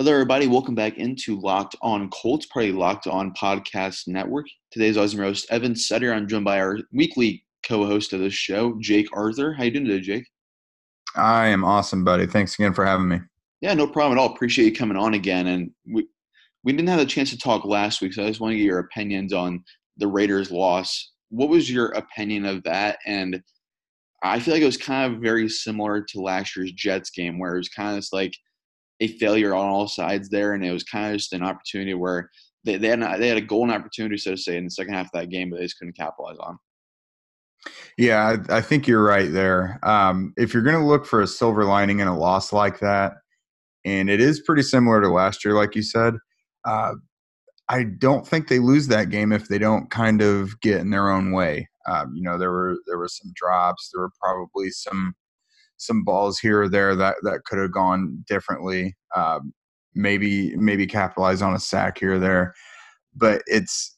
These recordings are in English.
Hello, everybody. Welcome back into Locked On Colts, Party Locked On Podcast Network. Today's awesome host, Evan Sutter. I'm joined by our weekly co-host of this show, Jake Arthur. How you doing today, Jake? I am awesome, buddy. Thanks again for having me. Yeah, no problem at all. Appreciate you coming on again. And we we didn't have a chance to talk last week, so I just want to get your opinions on the Raiders' loss. What was your opinion of that? And I feel like it was kind of very similar to last year's Jets game, where it was kind of just like – a failure on all sides there, and it was kind of just an opportunity where they they had, they had a golden opportunity, so to say, in the second half of that game, but they just couldn't capitalize on. Yeah, I, I think you're right there. Um, if you're going to look for a silver lining in a loss like that, and it is pretty similar to last year, like you said, uh, I don't think they lose that game if they don't kind of get in their own way. Um, you know, there were there were some drops, there were probably some some balls here or there that that could have gone differently. Um, maybe maybe capitalize on a sack here or there, but it's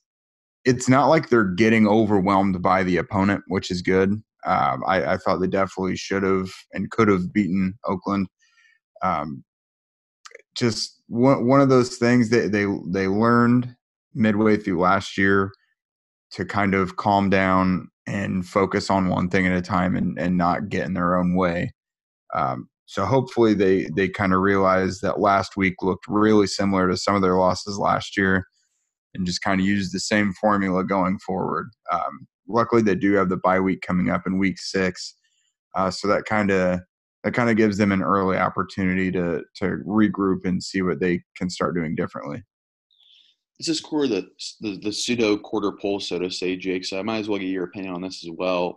it's not like they're getting overwhelmed by the opponent, which is good. Um, I, I, thought they definitely should have and could have beaten Oakland. Um, just one one of those things that they they learned midway through last year to kind of calm down and focus on one thing at a time and, and not get in their own way. Um, so hopefully they they kind of realize that last week looked really similar to some of their losses last year, and just kind of use the same formula going forward. Um, luckily, they do have the bye week coming up in week six, uh, so that kind of that kind of gives them an early opportunity to to regroup and see what they can start doing differently this is core the, the, the pseudo quarter pole, so to say, Jake. So I might as well get your opinion on this as well.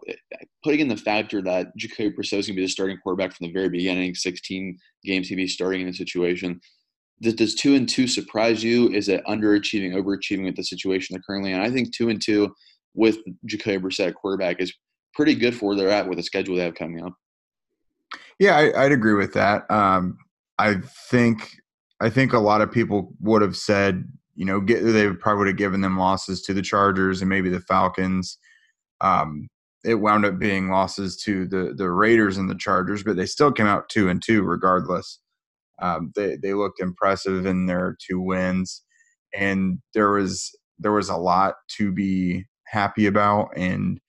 Putting in the factor that Jacoby Brissett is going to be the starting quarterback from the very beginning, 16 games he'd be starting in the situation. Does, does two and two surprise you? Is it underachieving, overachieving with the situation they're currently in? I think two and two with Jacoby Brissett quarterback is pretty good for where they're at with the schedule they have coming up. Yeah, I, would agree with that. Um, I think I think a lot of people would have said you know, get, they probably would have given them losses to the Chargers and maybe the Falcons. Um, it wound up being losses to the the Raiders and the Chargers, but they still came out two and two regardless. Um, they they looked impressive in their two wins, and there was there was a lot to be happy about and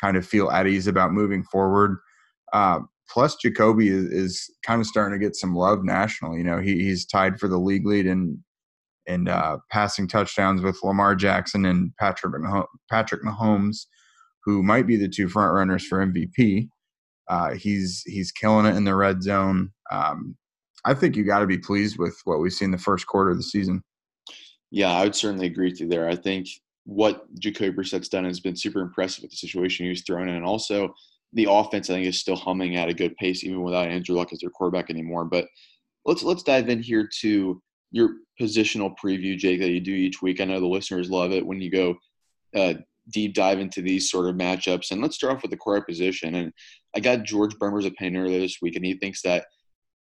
kind of feel at ease about moving forward. Uh, plus, Jacoby is, is, kind of starting to get some love nationally. You know, he, he's tied for the league lead in and uh, passing touchdowns with Lamar Jackson and Patrick Patrick Mahomes, who might be the two front runners for MVP. Uh, he's he's killing it in the red zone. Um, I think you got to be pleased with what we've seen the first quarter of the season. Yeah, I would certainly agree with you there. I think what Jacoby Brissett's done has been super impressive with the situation he was thrown in, and also the offense. I think is still humming at a good pace, even without Andrew Luck as their quarterback anymore. But let's let's dive in here to your positional preview, Jake, that you do each week. I know the listeners love it when you go uh, deep dive into these sort of matchups. And let's start off with the core position. And I got George Burmer's opinion earlier this week, and he thinks that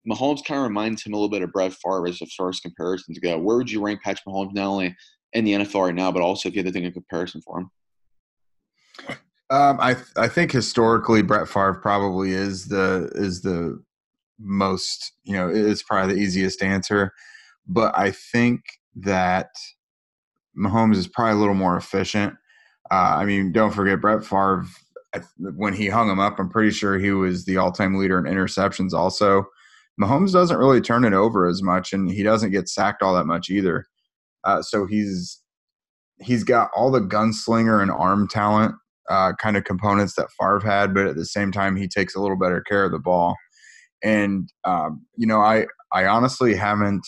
Mahomes kind of reminds him a little bit of Brett Favre as far as comparisons go. Where would you rank Patrick Mahomes not only in the NFL right now, but also if you had to think of comparison for him? Um, I I think historically Brett Favre probably is the is the most you know is probably the easiest answer but I think that Mahomes is probably a little more efficient. Uh, I mean, don't forget Brett Favre. When he hung him up, I'm pretty sure he was the all-time leader in interceptions. Also, Mahomes doesn't really turn it over as much, and he doesn't get sacked all that much either. Uh, so he's he's got all the gunslinger and arm talent uh, kind of components that Favre had, but at the same time, he takes a little better care of the ball. And um, you know, I I honestly haven't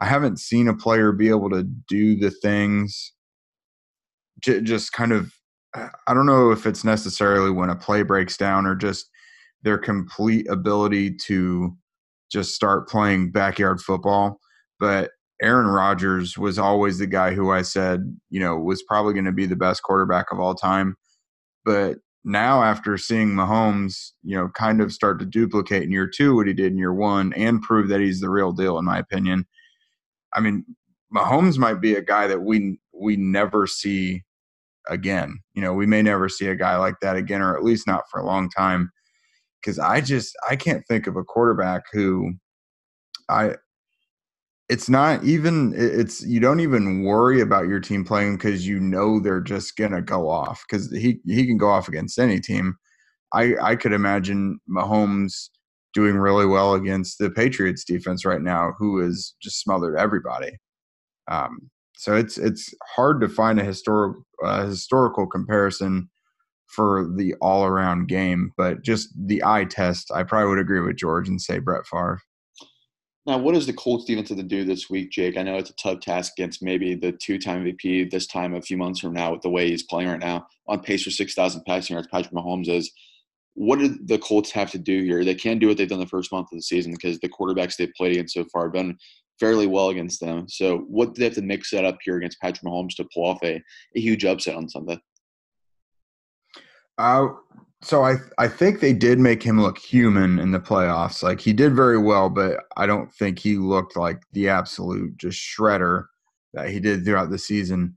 I haven't seen a player be able to do the things j- just kind of uh, I don't know if it's necessarily when a play breaks down or just their complete ability to just start playing backyard football. But Aaron Rodgers was always the guy who I said, you know, was probably going to be the best quarterback of all time. But now, after seeing Mahomes, you know, kind of start to duplicate in year two what he did in year one and prove that he's the real deal, in my opinion, I mean, Mahomes might be a guy that we we never see again. You know, we may never see a guy like that again, or at least not for a long time. Because I just I can't think of a quarterback who I it's not even it's you don't even worry about your team playing because you know they're just gonna go off because he he can go off against any team. I I could imagine Mahomes doing really well against the Patriots defense right now, who is just smothered everybody. Um, so it's it's hard to find a historic uh, historical comparison for the all around game, but just the eye test, I probably would agree with George and say Brett Favre. Now, what does the Colts defense to do this week, Jake? I know it's a tough task against maybe the two-time MVP this time a few months from now with the way he's playing right now, on pace for 6,000 passing yards. Patrick Mahomes is. What do the Colts have to do here? They can't do what they've done the first month of the season because the quarterbacks they've played against so far have done fairly well against them. So, what do they have to mix that up here against Patrick Mahomes to pull off a, a huge upset on Sunday? Uh, so I I think they did make him look human in the playoffs. Like he did very well, but I don't think he looked like the absolute just shredder that he did throughout the season.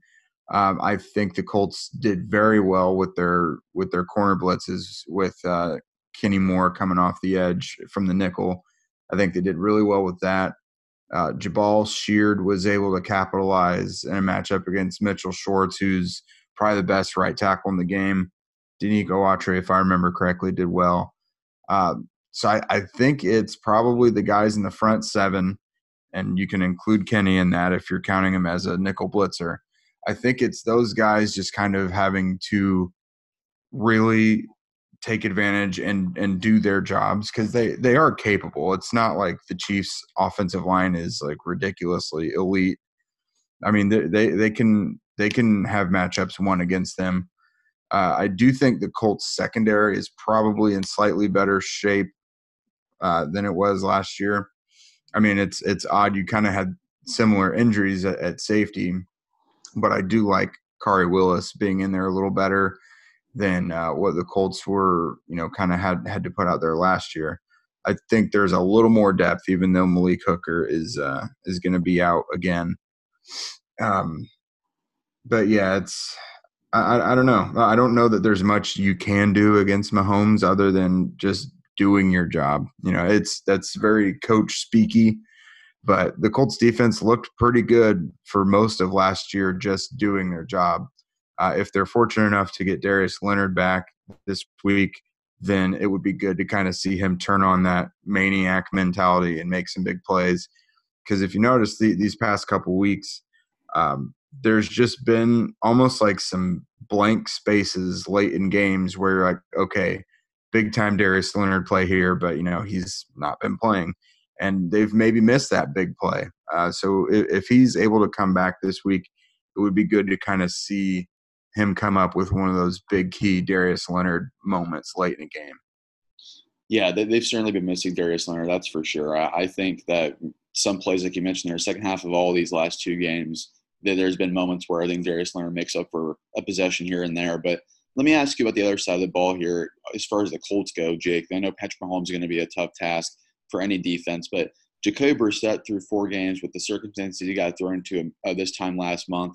Um, I think the Colts did very well with their with their corner blitzes with uh, Kenny Moore coming off the edge from the nickel. I think they did really well with that. Uh, Jabaal Sheard was able to capitalize in a matchup against Mitchell Schwartz, who's probably the best right tackle in the game. Denico Autry, if I remember correctly, did well. Um, so I, I, think it's probably the guys in the front seven, and you can include Kenny in that if you're counting him as a nickel blitzer. I think it's those guys just kind of having to really take advantage and and do their jobs because they they are capable. It's not like the Chiefs' offensive line is like ridiculously elite. I mean, they they, they can they can have matchups won against them uh, I do think the Colts secondary is probably in slightly better shape uh, than it was last year. I mean, it's it's odd. You kind of had similar injuries at, at, safety, but I do like Khari Willis being in there a little better than uh, what the Colts were, you know, kind of had had to put out there last year. I think there's a little more depth, even though Malik Hooker is uh, is going to be out again. Um, but yeah, it's I, I don't know. I don't know that there's much you can do against Mahomes other than just doing your job. You know, it's that's very coach speaky, but the Colts defense looked pretty good for most of last year just doing their job. Uh, if they're fortunate enough to get Darius Leonard back this week, then it would be good to kind of see him turn on that maniac mentality and make some big plays. Because if you notice the, these past couple weeks, um, there's just been almost like some blank spaces late in games where you're like, okay, big time Darius Leonard play here, but you know he's not been playing, and they've maybe missed that big play. Uh, so if, if, he's able to come back this week, it would be good to kind of see him come up with one of those big key Darius Leonard moments late in the game. Yeah, they've certainly been missing Darius Leonard. That's for sure. I think that some plays, like you mentioned, there, second half of all these last two games that there's been moments where I think Darius Leonard makes up for a possession here and there. But let me ask you about the other side of the ball here. As far as the Colts go, Jake, I know Patrick Mahomes is going to be a tough task for any defense, but Jacoby Brissett through four games with the circumstances he got thrown into him, uh, this time last month.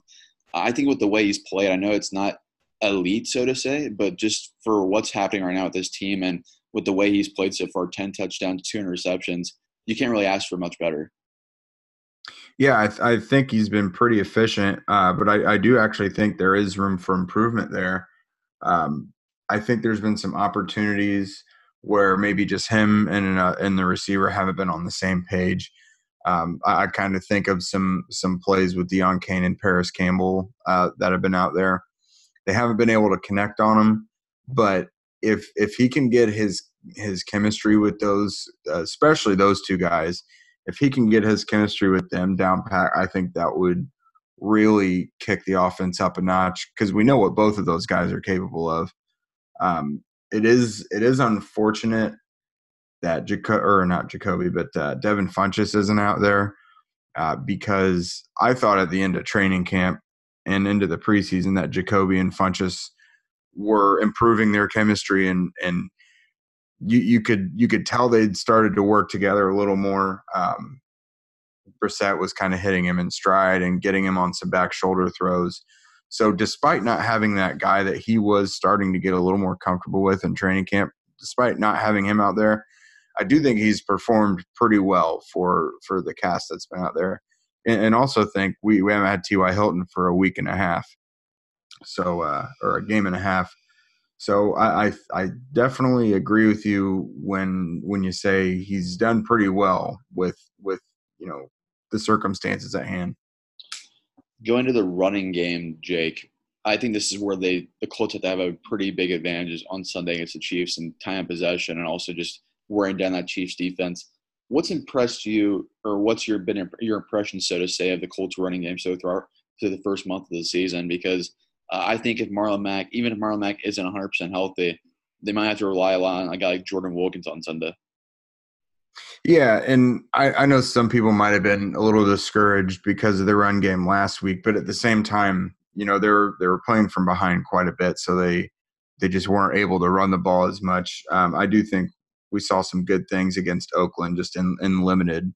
I think with the way he's played, I know it's not elite, so to say, but just for what's happening right now with this team and with the way he's played so far 10 touchdowns, two interceptions, you can't really ask for much better. Yeah, I, th- I think he's been pretty efficient, uh, but I, I, do actually think there is room for improvement there. Um, I think there's been some opportunities where maybe just him and uh, and the receiver haven't been on the same page. Um, I, I kind of think of some some plays with Deon Cain and Parris Campbell uh, that have been out there. They haven't been able to connect on them, but if if he can get his his chemistry with those, uh, especially those two guys, if he can get his chemistry with them down pat, I think that would really kick the offense up a notch because we know what both of those guys are capable of. Um, it is it is unfortunate that Jaco- or not Jacoby, but uh, Devin Funchess isn't out there uh, because I thought at the end of training camp and into the preseason that Jacoby and Funchess were improving their chemistry and and you you could you could tell they'd started to work together a little more. Um, Brissett was kind of hitting him in stride and getting him on some back shoulder throws. So despite not having that guy that he was starting to get a little more comfortable with in training camp, despite not having him out there, I do think he's performed pretty well for for the cast that's been out there, and, and also think we we haven't had T.Y. Hilton for a week and a half, so uh, or a game and a half. So I, I, I definitely agree with you when when you say he's done pretty well with with you know the circumstances at hand. Going to the running game, Jake. I think this is where they the Colts have to have a pretty big advantage on Sunday against the Chiefs and time possession, and also just wearing down that Chiefs defense. What's impressed you, or what's your been your impression, so to say, of the Colts running game so far through the first month of the season? Because uh, I think if Marlon Mack, even if Marlon Mack isn't 100% healthy, they might have to rely a lot on a guy like Jordan Wilkins on Sunday. Yeah, and I, I know some people might have been a little discouraged because of the run game last week, but at the same time, you know, they were they were playing from behind quite a bit, so they they just weren't able to run the ball as much. Um, I do think we saw some good things against Oakland, just in, in limited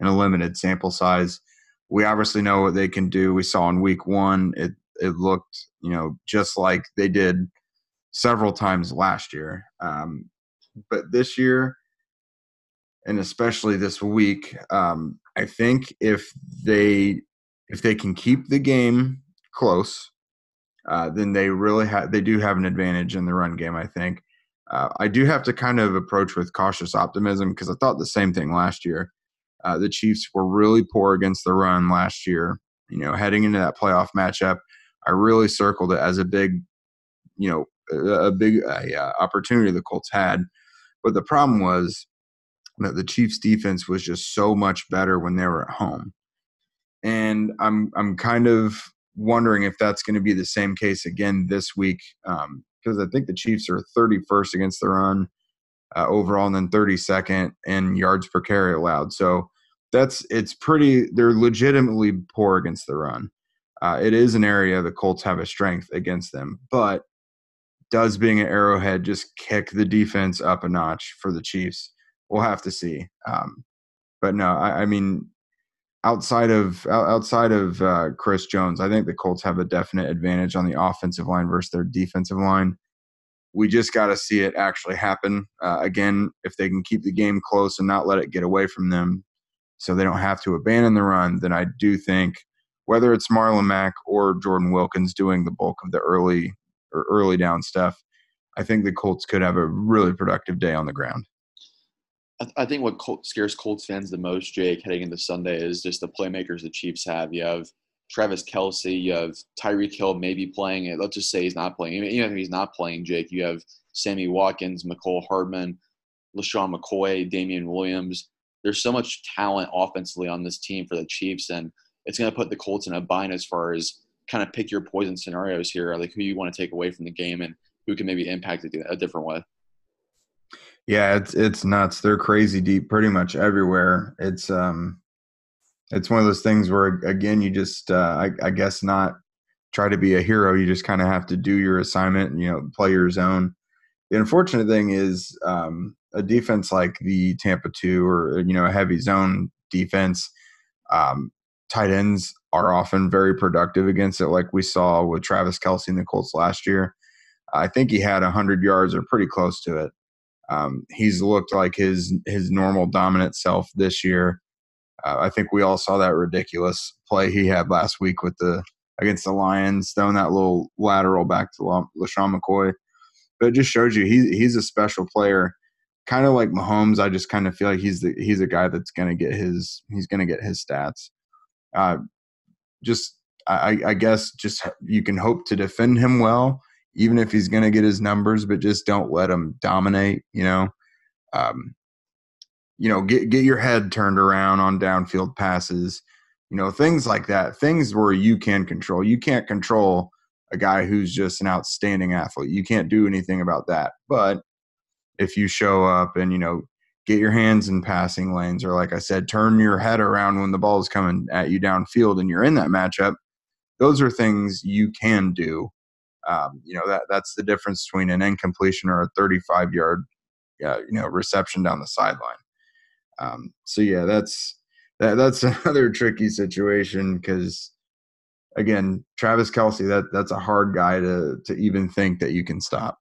in a limited sample size. We obviously know what they can do. We saw in week one, it it looked you know just like they did several times last year. Um, but this year, and especially this week, um, I think if they if they can keep the game close, uh, then they really have they do have an advantage in the run game. I think. Uh, I do have to kind of approach with cautious optimism because I thought the same thing last year. Uh, the Chiefs were really poor against the run last year. You know, heading into that playoff matchup, I really circled it as a big, you know, a big uh, opportunity the Colts had. But the problem was that the Chiefs' defense was just so much better when they were at home, and I'm I'm kind of wondering if that's going to be the same case again this week because um, I think the Chiefs are 31st against the run uh, overall, and then 32nd in yards per carry allowed. So that's it's pretty. They're legitimately poor against the run. Uh, it is an area the Colts have a strength against them, but does being an Arrowhead just kick the defense up a notch for the Chiefs? We'll have to see. Um, but no, I, I, mean, outside of outside of uh, Chris Jones, I think the Colts have a definite advantage on the offensive line versus their defensive line. We just got to see it actually happen. Uh, again, if they can keep the game close and not let it get away from them, so they don't have to abandon the run, then I do think whether it's Marlon Mack or Jordan Wilkins doing the bulk of the early or early down stuff, I think the Colts could have a really productive day on the ground. I think what Colt, scares Colts fans the most, Jake, heading into Sunday is just the playmakers the Chiefs have. You have Travis Kelce, you have Tyreek Hill maybe playing it. Let's just say he's not playing. Even if he's not playing, Jake, you have Sammy Watkins, Mecole Hardman, LeSean McCoy, Damien Williams. There's so much talent offensively on this team for the Chiefs, and – it's going to put the Colts in a bind as far as kind of pick your poison scenarios here, like who you want to take away from the game and who can maybe impact it a different way. Yeah, it's it's nuts. They're crazy deep pretty much everywhere. It's um it's one of those things where again you just uh, I, I guess not try to be a hero. You just kind of have to do your assignment and you know play your zone. The unfortunate thing is um, a defense like the Tampa two or you know a heavy zone defense. Um, tight ends are often very productive against it, like we saw with Travis Kelce and the Colts last year. I think he had 100 yards or pretty close to it. Um, he's looked like his his normal dominant self this year. Uh, I think we all saw that ridiculous play he had last week with the against the Lions, throwing that little lateral back to LeSean McCoy. But it just shows you he he's a special player, kind of like Mahomes. I just kind of feel like he's the he's a guy that's going to get his he's going to get his stats uh, just I, I, guess just you can hope to defend him well, even if he's going to get his numbers, but just don't let him dominate. You know, um, you know, get get your head turned around on downfield passes. You know, things like that. Things where you can control. You can't control a guy who's just an outstanding athlete. You can't do anything about that. But if you show up and you know get your hands in passing lanes, or like I said, turn your head around when the ball is coming at you downfield and you're in that matchup. Those are things you can do. Um, you know that that's the difference between an incompletion or a 35 yard, uh, you know, reception down the sideline. Um, so yeah, that's that, that's another tricky situation because again, Travis Kelce, that that's a hard guy to to even think that you can stop.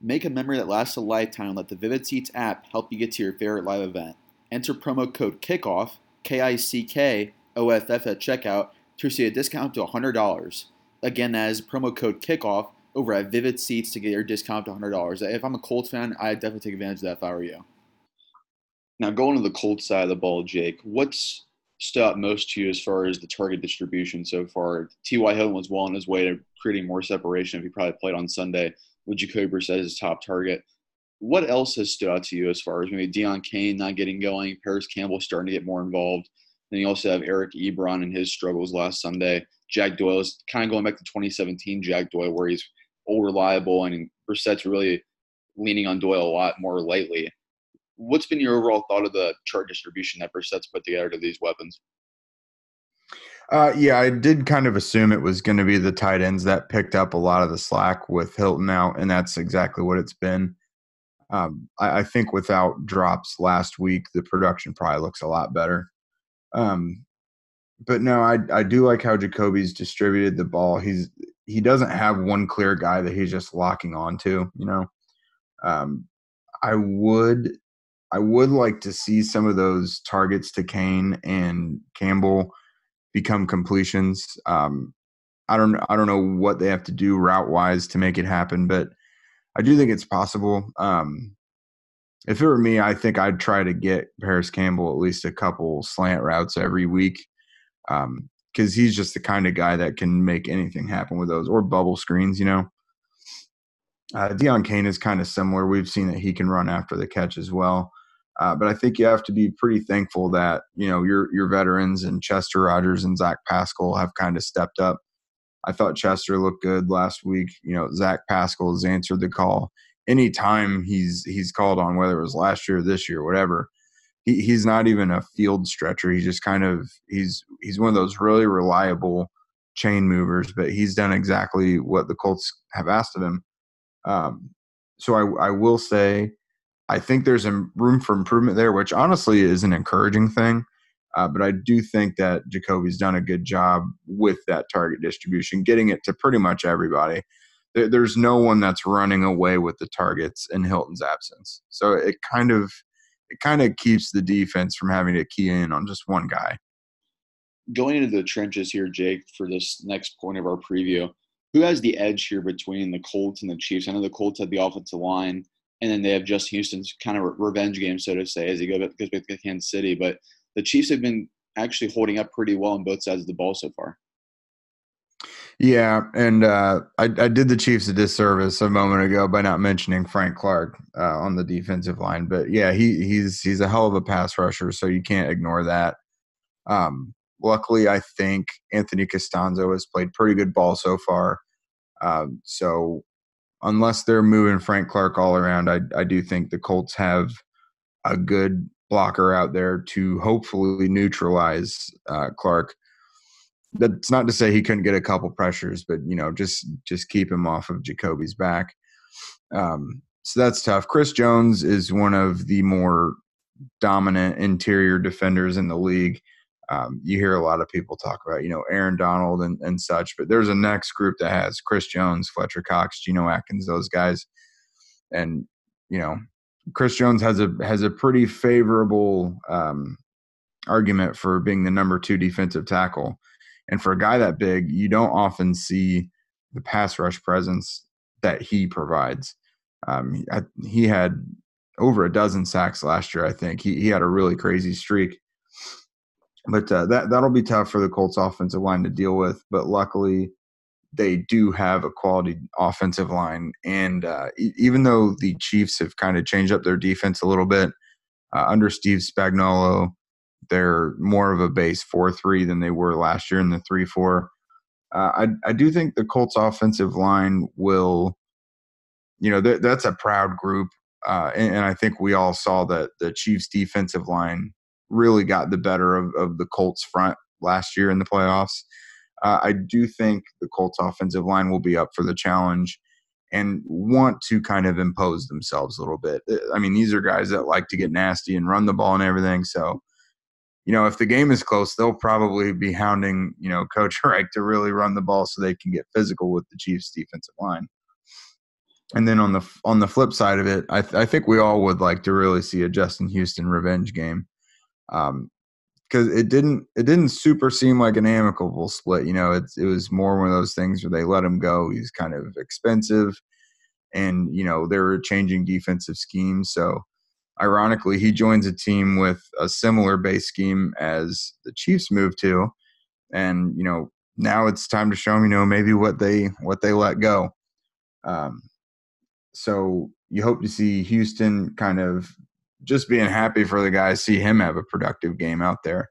Make a memory that lasts a lifetime let the Vivid Seats app help you get to your favorite live event. Enter promo code KICKOFF, K I C K O F F at checkout to receive a discount up to $100. Again, that is promo code KICKOFF over at Vivid Seats to get your discount to $100. If I'm a Colts fan, I'd definitely take advantage of that if I were you. Now, going to the Colts side of the ball, Jake, what's stood out most to you as far as the target distribution so far? T.Y. Hilton was well on his way to creating more separation if he probably played on Sunday with Jacoby Brissett as his top target. What else has stood out to you as far as maybe Deon Cain not getting going, Parris Campbell starting to get more involved? Then you also have Eric Ebron and his struggles last Sunday. Jack Doyle is kind of going back to 2017 Jack Doyle, where he's all reliable and Brissett's really leaning on Doyle a lot more lately. What's been your overall thought of the chart distribution that Brissett's put together to these weapons? Uh, yeah, I did kind of assume it was going to be the tight ends that picked up a lot of the slack with Hilton out, and that's exactly what it's been. Um, I, I, think without drops last week, the production probably looks a lot better. Um, but no, I I do like how Jacoby's distributed the ball. He's he doesn't have one clear guy that he's just locking onto. You know, um, I would I would like to see some of those targets to Cain and Campbell become completions. Um, I don't I don't know what they have to do route wise to make it happen, but I do think it's possible. Um, if it were me, I think I'd try to get Parris Campbell at least a couple slant routes every week because um, he's just the kind of guy that can make anything happen with those or bubble screens, you know. Uh, Deon Cain is kind of similar. We've seen that he can run after the catch as well. Uh, but I think you have to be pretty thankful that you know your your veterans and Chester Rogers and Zach Pascal have kind of stepped up. I thought Chester looked good last week. You know, Zach Pascal has answered the call anytime he's he's called on, whether it was last year or this year, whatever he, he's not even a field stretcher. He's just kind of he's he's one of those really reliable chain movers. But he's done exactly what the Colts have asked of him. Um, so I, I will say, I think there's room for improvement there, which honestly is an encouraging thing. Uh, but I do think that Jacoby's done a good job with that target distribution, getting it to pretty much everybody. There, there's no one that's running away with the targets in Hilton's absence. So it kind of it kind of keeps the defense from having to key in on just one guy. Going into the trenches here, Jake, for this next point of our preview, who has the edge here between the Colts and the Chiefs? I know the Colts have the offensive line, and then they have Justin Houston's kind of revenge game, so to say, as he goes back to Kansas City. But the Chiefs have been actually holding up pretty well on both sides of the ball so far. Yeah, and uh, I, I, did the Chiefs a disservice a moment ago by not mentioning Frank Clark uh, on the defensive line. But yeah, he he's he's a hell of a pass rusher, so you can't ignore that. Um, luckily, I think Anthony Castonzo has played pretty good ball so far. Um, so unless they're moving Frank Clark all around, I I do think the Colts have a good blocker out there to hopefully neutralize uh, Clark that's not to say he couldn't get a couple pressures, but you know, just just keep him off of Jacoby's back. Um, so that's tough. Chris Jones is one of the more dominant interior defenders in the league. Um, you hear a lot of people talk about, you know, Aaron Donald and, and such, but there's a next group that has Chris Jones, Fletcher Cox, Geno Atkins, those guys. And, you know, Chris Jones has a has a pretty favorable um, argument for being the number two defensive tackle. And for a guy that big, you don't often see the pass rush presence that he provides. Um, he had over a dozen sacks last year. I think he he had a really crazy streak. But uh, that that'll be tough for the Colts offensive line to deal with. But luckily, they do have a quality offensive line. And uh, even though the Chiefs have kind of changed up their defense a little bit uh, under Steve Spagnuolo, they're more of a base four three than they were last year in the three four. Uh, I I do think the Colts offensive line will, you know, th- that's a proud group, uh, and, and, I think we all saw that the Chiefs defensive line really got the better of, of the Colts front last year in the playoffs. Uh, I do think the Colts offensive line will be up for the challenge and want to kind of impose themselves a little bit. Uh, I mean, these are guys that like to get nasty and run the ball and everything, so you know, if the game is close, they'll probably be hounding, you know, Coach Reich to really run the ball so they can get physical with the Chiefs' defensive line. and then on the on the flip side of it, I, th- I think we all would like to really see a Justin Houston revenge game, because um, it didn't it didn't super seem like an amicable split. You know, it it was more one of those things where they let him go. He's kind of expensive, and you know they were changing defensive schemes. So, ironically, he joins a team with a similar base scheme as the Chiefs moved to, and you know now it's time to show him you know maybe what they what they let go. Um, so you hope to see Houston kind of just being happy for the guys, see him have a productive game out there.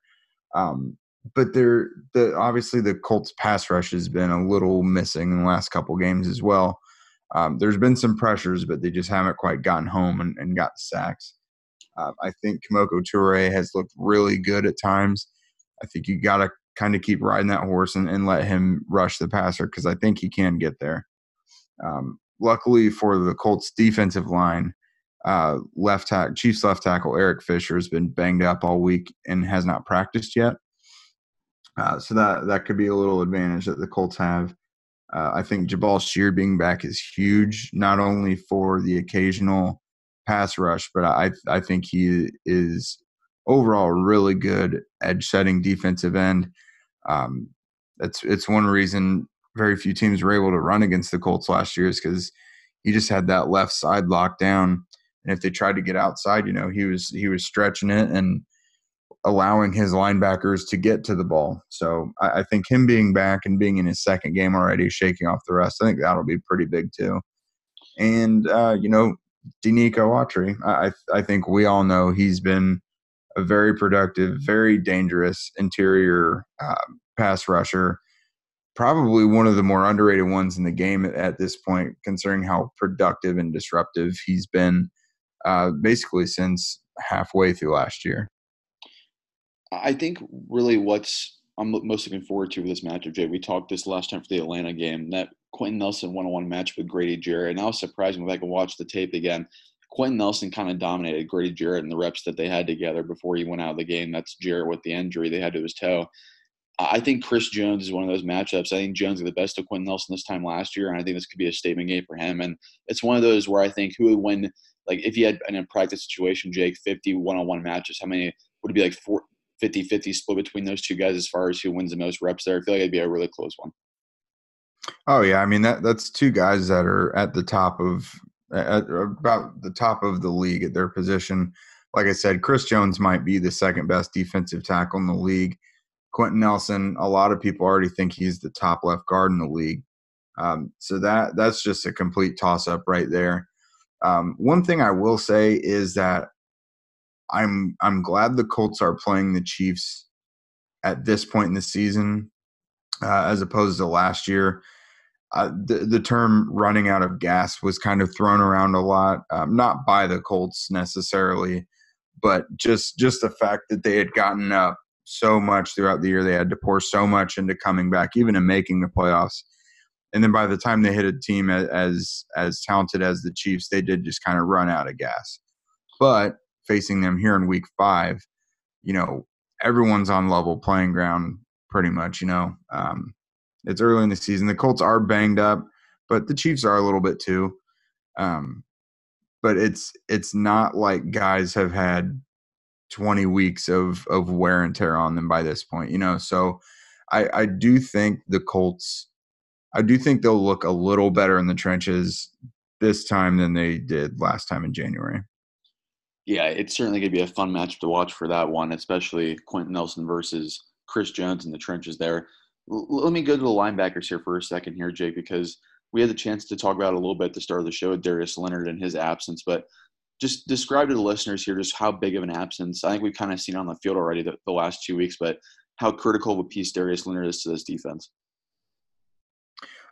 Um, but there, the obviously the Colts pass rush has been a little missing in the last couple games as well. Um, there's been some pressures, but they just haven't quite gotten home and, and got sacks. Uh, I think Kemoko Turay has looked really good at times. I think you got to kind of keep riding that horse and, and, let him rush the passer because I think he can get there. Um, luckily for the Colts defensive line, uh, left tackle, Chiefs left tackle Eric Fisher has been banged up all week and has not practiced yet. Uh, so that that could be a little advantage that the Colts have. Uh, I think Jabaal Sheard being back is huge, not only for the occasional pass rush, but I I think he is overall really good edge setting defensive end. Um, it's it's one reason very few teams were able to run against the Colts last year is because he just had that left side locked down. And if they tried to get outside, you know, he was he was stretching it and allowing his linebackers to get to the ball. So I, I think him being back and being in his second game already, shaking off the rest, I think that'll be pretty big too. And uh, you know, Denico Autry, I I think we all know he's been a very productive, very dangerous interior uh, pass rusher probably one of the more underrated ones in the game at, this point, considering how productive and disruptive he's been uh, basically since halfway through last year. I think really what's I'm most looking forward to with this matchup, Jay. We talked this last time for the Atlanta game that Quenton Nelson one-on-one match with Grady Jarrett, and I was surprised when I can watch the tape again. Quenton Nelson kind of dominated Grady Jarrett in the reps that they had together before he went out of the game. That's Jarrett with the injury they had to his toe. I think Chris Jones is one of those matchups. I think Jones is the best of Quenton Nelson this time last year, and I think this could be a statement game for him. And it's one of those where I think who would win, like if you had in a practice situation, Jake, 50 one on one matches, how many would it be like 50 50 split between those two guys as far as who wins the most reps there? I feel like it'd be a really close one. Oh, yeah. I mean, that that's two guys that are at the top of, about the top of the league at their position. Like I said, Chris Jones might be the second best defensive tackle in the league Quenton Nelson, a lot of people already think he's the top left guard in the league. Um, so that that's just a complete toss up right there. Um, one thing I will say is that I'm I'm glad the Colts are playing the Chiefs at this point in the season uh, as opposed to last year. Uh, the, the term running out of gas was kind of thrown around a lot, um, not by the Colts necessarily, but just just the fact that they had gotten up so much throughout the year. They had to pour so much into coming back, even in making the playoffs. And then by the time they hit a team as as talented as the Chiefs, they did just kind of run out of gas. But facing them here in Week Five, you know, everyone's on level playing ground pretty much. You know, um, it's early in the season. The Colts are banged up, but the Chiefs are a little bit too. Um, but it's it's not like guys have had 20 weeks of of wear and tear on them by this point, you know. So I I do think the Colts I do think they'll look a little better in the trenches this time than they did last time in January. Yeah, it's certainly going to be a fun match to watch for that one, especially Quenton Nelson versus Chris Jones in the trenches there. L- let me go to the linebackers here for a second here, Jake, because we had the chance to talk about a little bit at the start of the show, with Darius Leonard and his absence, but just describe to the listeners here just how big of an absence. I think we've kind of seen on the field already the, the last two weeks, but how critical of a piece Darius Leonard is to this defense.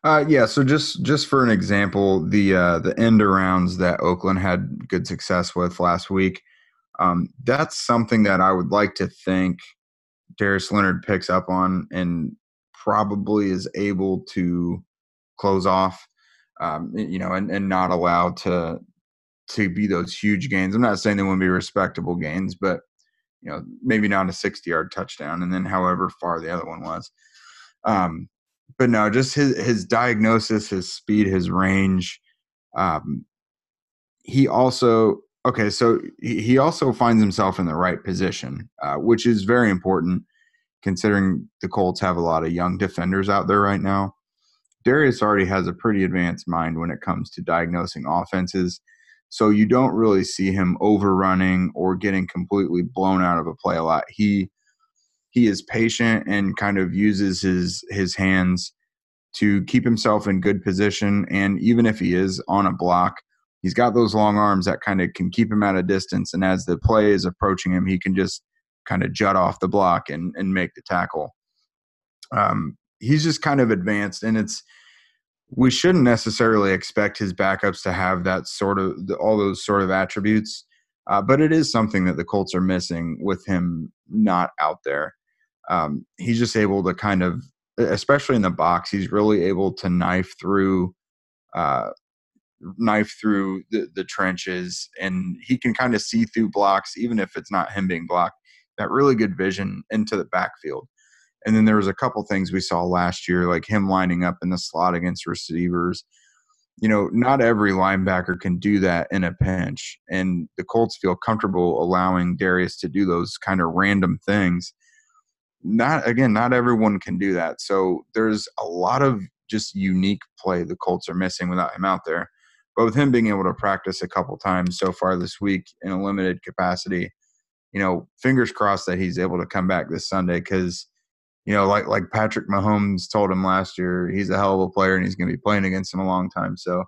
Uh, yeah, so just just for an example, the uh, the end arounds that Oakland had good success with last week, um, that's something that I would like to think Darius Leonard picks up on and probably is able to close off, um, you know, and, and not allow to to be those huge gains. I'm not saying they wouldn't be respectable gains, but you know, maybe not a 60 yard touchdown, and then however far the other one was. Um, but no, just his his diagnosis, his speed, his range, Um, he also okay, so he also finds himself in the right position, uh, which is very important considering the Colts have a lot of young defenders out there right now. Darius already has a pretty advanced mind when it comes to diagnosing offenses. So you don't really see him overrunning or getting completely blown out of a play a lot. He he is patient and kind of uses his his hands to keep himself in good position and even if he is on a block, he's got those long arms that kind of can keep him at a distance. And as the play is approaching him, he can just kind of jut off the block and, and make the tackle. Um, he's just kind of advanced, and it's we shouldn't necessarily expect his backups to have that sort of all those sort of attributes. Uh, but it is something that the Colts are missing with him not out there. Um, he's just able to kind of, especially in the box, he's really able to knife through uh, knife through the, the trenches and he can kind of see through blocks even if it's not him being blocked that really good vision into the backfield. And then there was a couple things we saw last year like him lining up in the slot against receivers. You know not every linebacker can do that in a pinch and the colts feel comfortable allowing darius to do those kind of random things not again not everyone can do that so there's a lot of just unique play the colts are missing without him out there but with him being able to practice a couple times so far this week in a limited capacity, you know, fingers crossed that he's able to come back this Sunday because, you know, like like Patrick Mahomes told him last year, he's a hell of a player and he's going to be playing against him a long time. So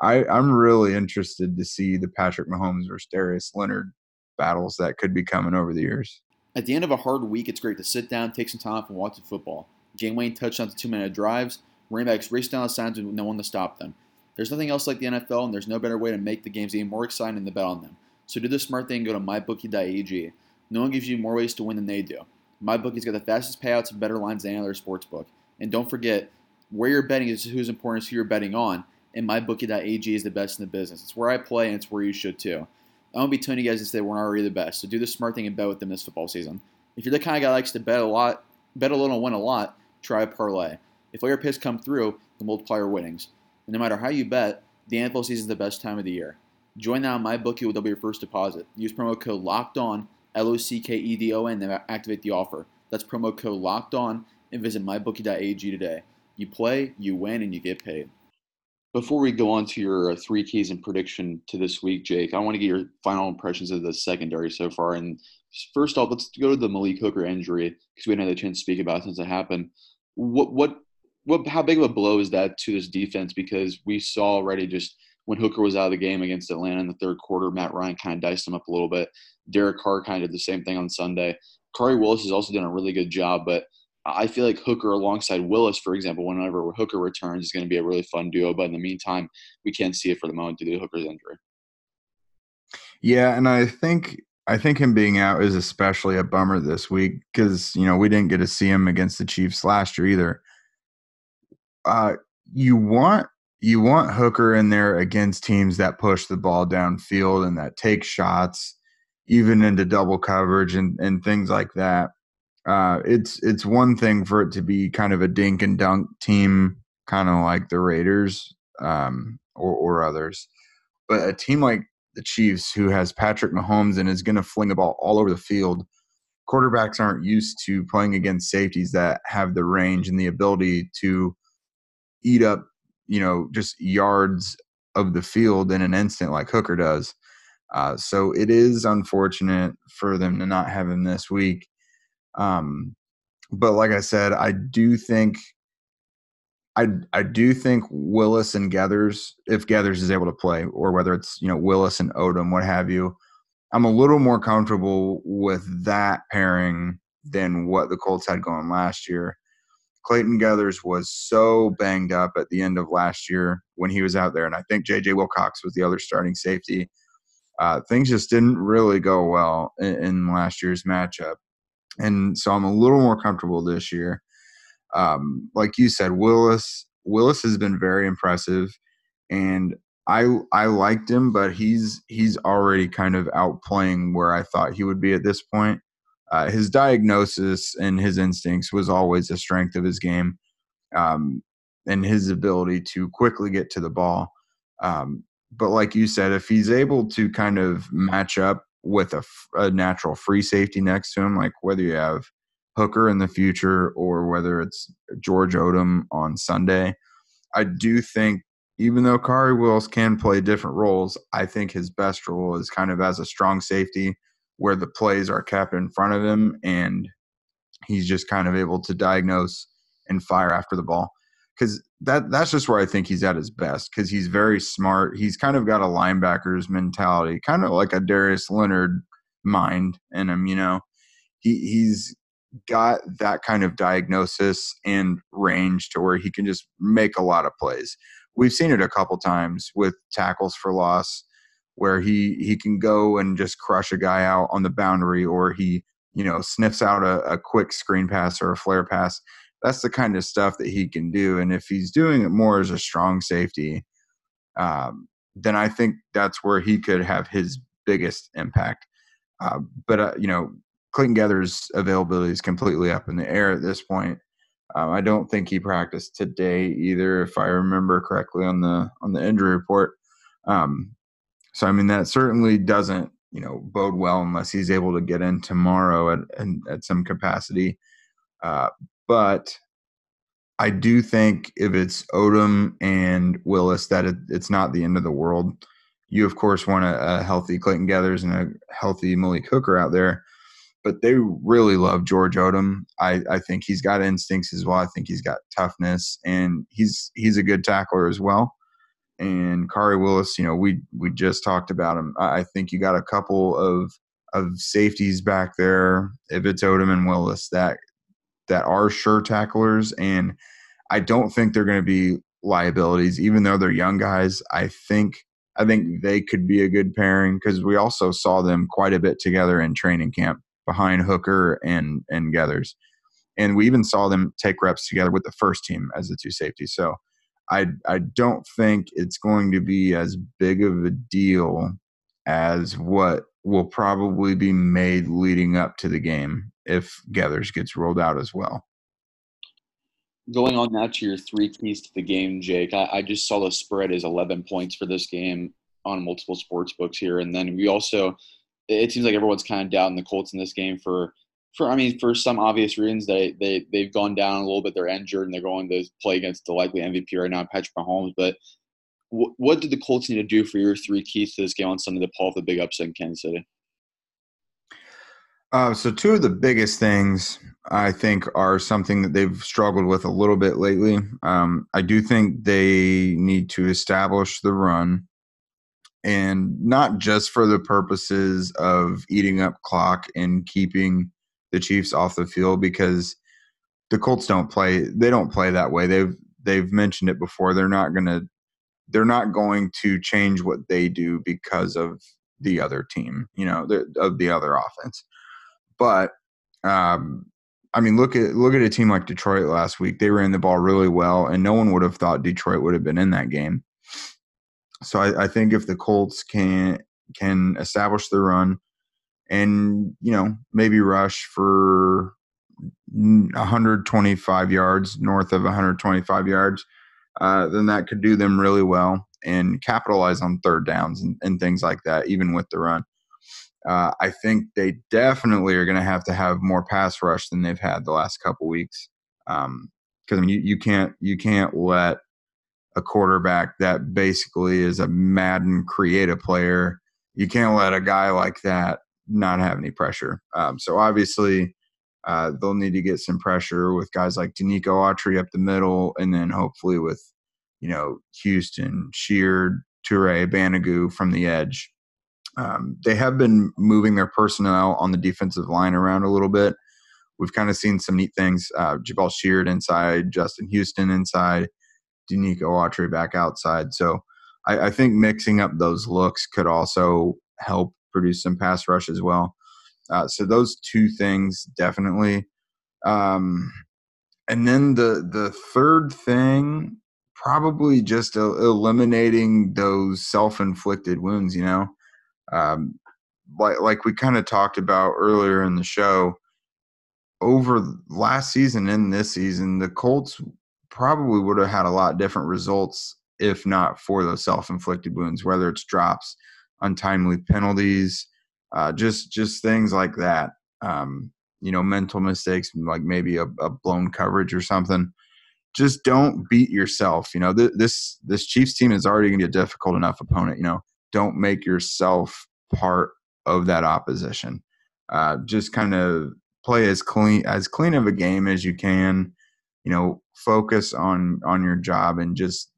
I, I'm really interested to see the Patrick Mahomes versus Darius Leonard battles that could be coming over the years. At the end of a hard week, it's great to sit down, take some time off, and watch some football. Game winning touchdowns, two minute drives, running backs race down the sides with no one to stop them. There's nothing else like the NFL, and there's no better way to make the games even more exciting than to bet on them. So do the smart thing and go to mybookie.ag. No one gives you more ways to win than they do. MyBookie's got the fastest payouts and better lines than any other sports book. And don't forget, where you're betting is who's important is who you're betting on, and mybookie.ag is the best in the business. It's where I play, and it's where you should too. I won't be telling you guys to say we're already the best, so do the smart thing and bet with them this football season. If you're the kind of guy that likes to bet a lot, bet a little and win a lot, try a parlay. If all your picks come through, then multiply your winnings. And no matter how you bet, the NFL season is the best time of the year. Join now my bookie will double your first deposit. Use promo code LOCKED ON, L O C K E D O N, then activate the offer. That's promo code LOCKED ON and visit mybookie.ag today. You play, you win, and you get paid. Before we go on to your uh, three keys and prediction to this week, Jake, I want to get your final impressions of the secondary so far. And first off, let's go to the Malik Hooker injury because we hadn't had a chance to speak about it since it happened. What what what how big of a blow is that to this defense? Because we saw already just when Hooker was out of the game against Atlanta in the third quarter, Matt Ryan kind of diced him up a little bit. Derek Carr kind of did the same thing on Sunday. Khari Willis has also done a really good job, but I feel like Hooker alongside Willis, for example, whenever Hooker returns, is going to be a really fun duo. But in the meantime, we can't see it for the moment due to Hooker's injury. Yeah, and I think I think him being out is especially a bummer this week because you know we didn't get to see him against the Chiefs last year either uh, you want you want Hooker in there against teams that push the ball downfield and that take shots, even into double coverage and, and things like that. Uh, it's it's one thing for it to be kind of a dink and dunk team, kind of like the Raiders um, or, or others, but a team like the Chiefs, who has Patrick Mahomes and is going to fling the ball all over the field, quarterbacks aren't used to playing against safeties that have the range and the ability to eat up, you know, just yards of the field in an instant like Hooker does. Uh, so it is unfortunate for them to not have him this week. Um, but like I said, I do think I I do think Willis and Geathers, if Geathers is able to play, or whether it's you know Willis and Odum, what have you, I'm a little more comfortable with that pairing than what the Colts had going last year. Clayton Geathers was so banged up at the end of last year when he was out there, and I think J.J. Wilcox was the other starting safety. Uh, things just didn't really go well in, in, last year's matchup, and so I'm a little more comfortable this year. Um, like you said, Willis Willis has been very impressive, and I I liked him, but he's he's already kind of outplaying where I thought he would be at this point. Uh, his diagnosis and his instincts was always a strength of his game, um, and his ability to quickly get to the ball. Um, but like you said, if he's able to kind of match up with a, a natural free safety next to him, like whether you have Hooker in the future or whether it's George Odum on Sunday, I do think even though Khari Willis can play different roles, I think his best role is kind of as a strong safety where the plays are kept in front of him and he's just kind of able to diagnose and fire after the ball. Because that that's just where I think he's at his best. Because he's very smart. He's kind of got a linebacker's mentality, kind of like a Darius Leonard mind in him. You know, he he's got that kind of diagnosis and range to where he can just make a lot of plays. We've seen it a couple times with tackles for loss where he he can go and just crush a guy out on the boundary or he you know sniffs out a, a quick screen pass or a flare pass that's the kind of stuff that he can do and if he's doing it more as a strong safety um, then i think that's where he could have his biggest impact. Uh, but uh, you know Clayton Geathers' availability is completely up in the air at this point. Um, i don't think he practiced today either if i remember correctly on the on the injury report. Um, so I mean that certainly doesn't you know bode well unless he's able to get in tomorrow at at, at some capacity. Uh, but I do think if it's Odum and Willis that it, it's not the end of the world. You of course want a, a healthy Clayton Geathers and a healthy Malik Hooker out there, but they really love George Odum. I, I think he's got instincts as well. I think he's got toughness and he's he's a good tackler as well and Khari Willis, you know, we we just talked about him. I think you got a couple of of safeties back there, if it's Odum and Willis, that that are sure tacklers, and I don't think they're going to be liabilities, even though they're young guys. I think I think they could be a good pairing because we also saw them quite a bit together in training camp behind Hooker and and Geathers, and we even saw them take reps together with the first team as the two safeties. So I I don't think it's going to be as big of a deal as what will probably be made leading up to the game if Geathers gets rolled out as well. Going on now to your three keys to the game, Jake. I, I just saw the spread is 11 points for this game on multiple sports books here, and then we also it seems like everyone's kind of doubting the Colts in this game for for I mean for some obvious reasons they they they've gone down a little bit. They're injured and they're going to play against the likely MVP right now, Patrick Mahomes. But what did the Colts need to do for your three keys to this game on Sunday to pull off the big upset in Kansas City? Uh, so two of the biggest things I think are something that they've struggled with a little bit lately. Um, I do think they need to establish the run, and not just for the purposes of eating up clock and keeping the Chiefs off the field because the Colts don't play they don't play that way. They've they've mentioned it before. They're not to they're not going to change what they do because of the other team, you know, the, of the other offense. But um I mean, look at look at a team like Detroit last week. They ran the ball really well, and no one would have thought Detroit would have been in that game. So I, I think if the Colts can can establish the run, and you know maybe rush for 125 yards north of 125 yards uh, then that could do them really well and capitalize on third downs and, and things like that even with the run uh, i think they definitely are going to have to have more pass rush than they've had the last couple weeks because um, i mean you, you can't you can't let a quarterback that basically is a madden creative player you can't let a guy like that not have any pressure. Um, so obviously, uh, they'll need to get some pressure with guys like Denico Autry up the middle, and then hopefully with you know Houston, Sheard, Turay, Banogu from the edge. Um, they have been moving their personnel on the defensive line around a little bit. We've kind of seen some neat things. Uh, Jabaal Sheard inside, Justin Houston inside, Denico Autry back outside. So I, I think mixing up those looks could also help produce some pass rush as well. Uh, so those two things definitely. Um, and then the the third thing, probably just uh, eliminating those self inflicted wounds. You know, um, like like we kind of talked about earlier in the show. Over last season and this season, the Colts probably would have had a lot different results if not for those self-inflicted wounds, whether it's drops, untimely penalties, uh, just just things like that. Um, you know, mental mistakes like maybe a, a, blown coverage or something. Just don't beat yourself. You know, th- this this Chiefs team is already going to be a difficult enough opponent. You know, don't make yourself part of that opposition. Uh, just kind of play as clean as clean of a game as you can. You know, focus on on your job and just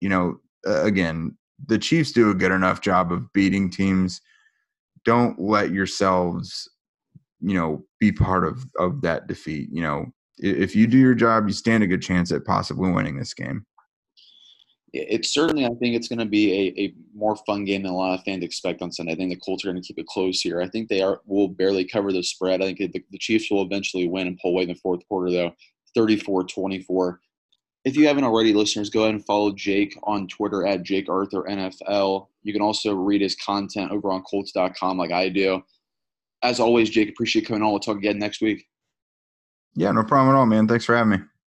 you know again the Chiefs do a good enough job of beating teams. Don't let yourselves, you know, be part of of that defeat. You know, if you do your job, you stand a good chance at possibly winning this game. It's certainly, I think it's going to be a, a more fun game than a lot of fans expect on Sunday. I think the Colts are going to keep it close here. I think they are will barely cover the spread. I think the, the Chiefs will eventually win and pull away in the fourth quarter, though, 34 24 if you haven't already, listeners, go ahead and follow Jake on Twitter at Jake Arthur NFL. You can also read his content over on Colts.com, like I do. As always, Jake, appreciate coming on. We'll talk again next week. Yeah, no problem at all, man. Thanks for having me.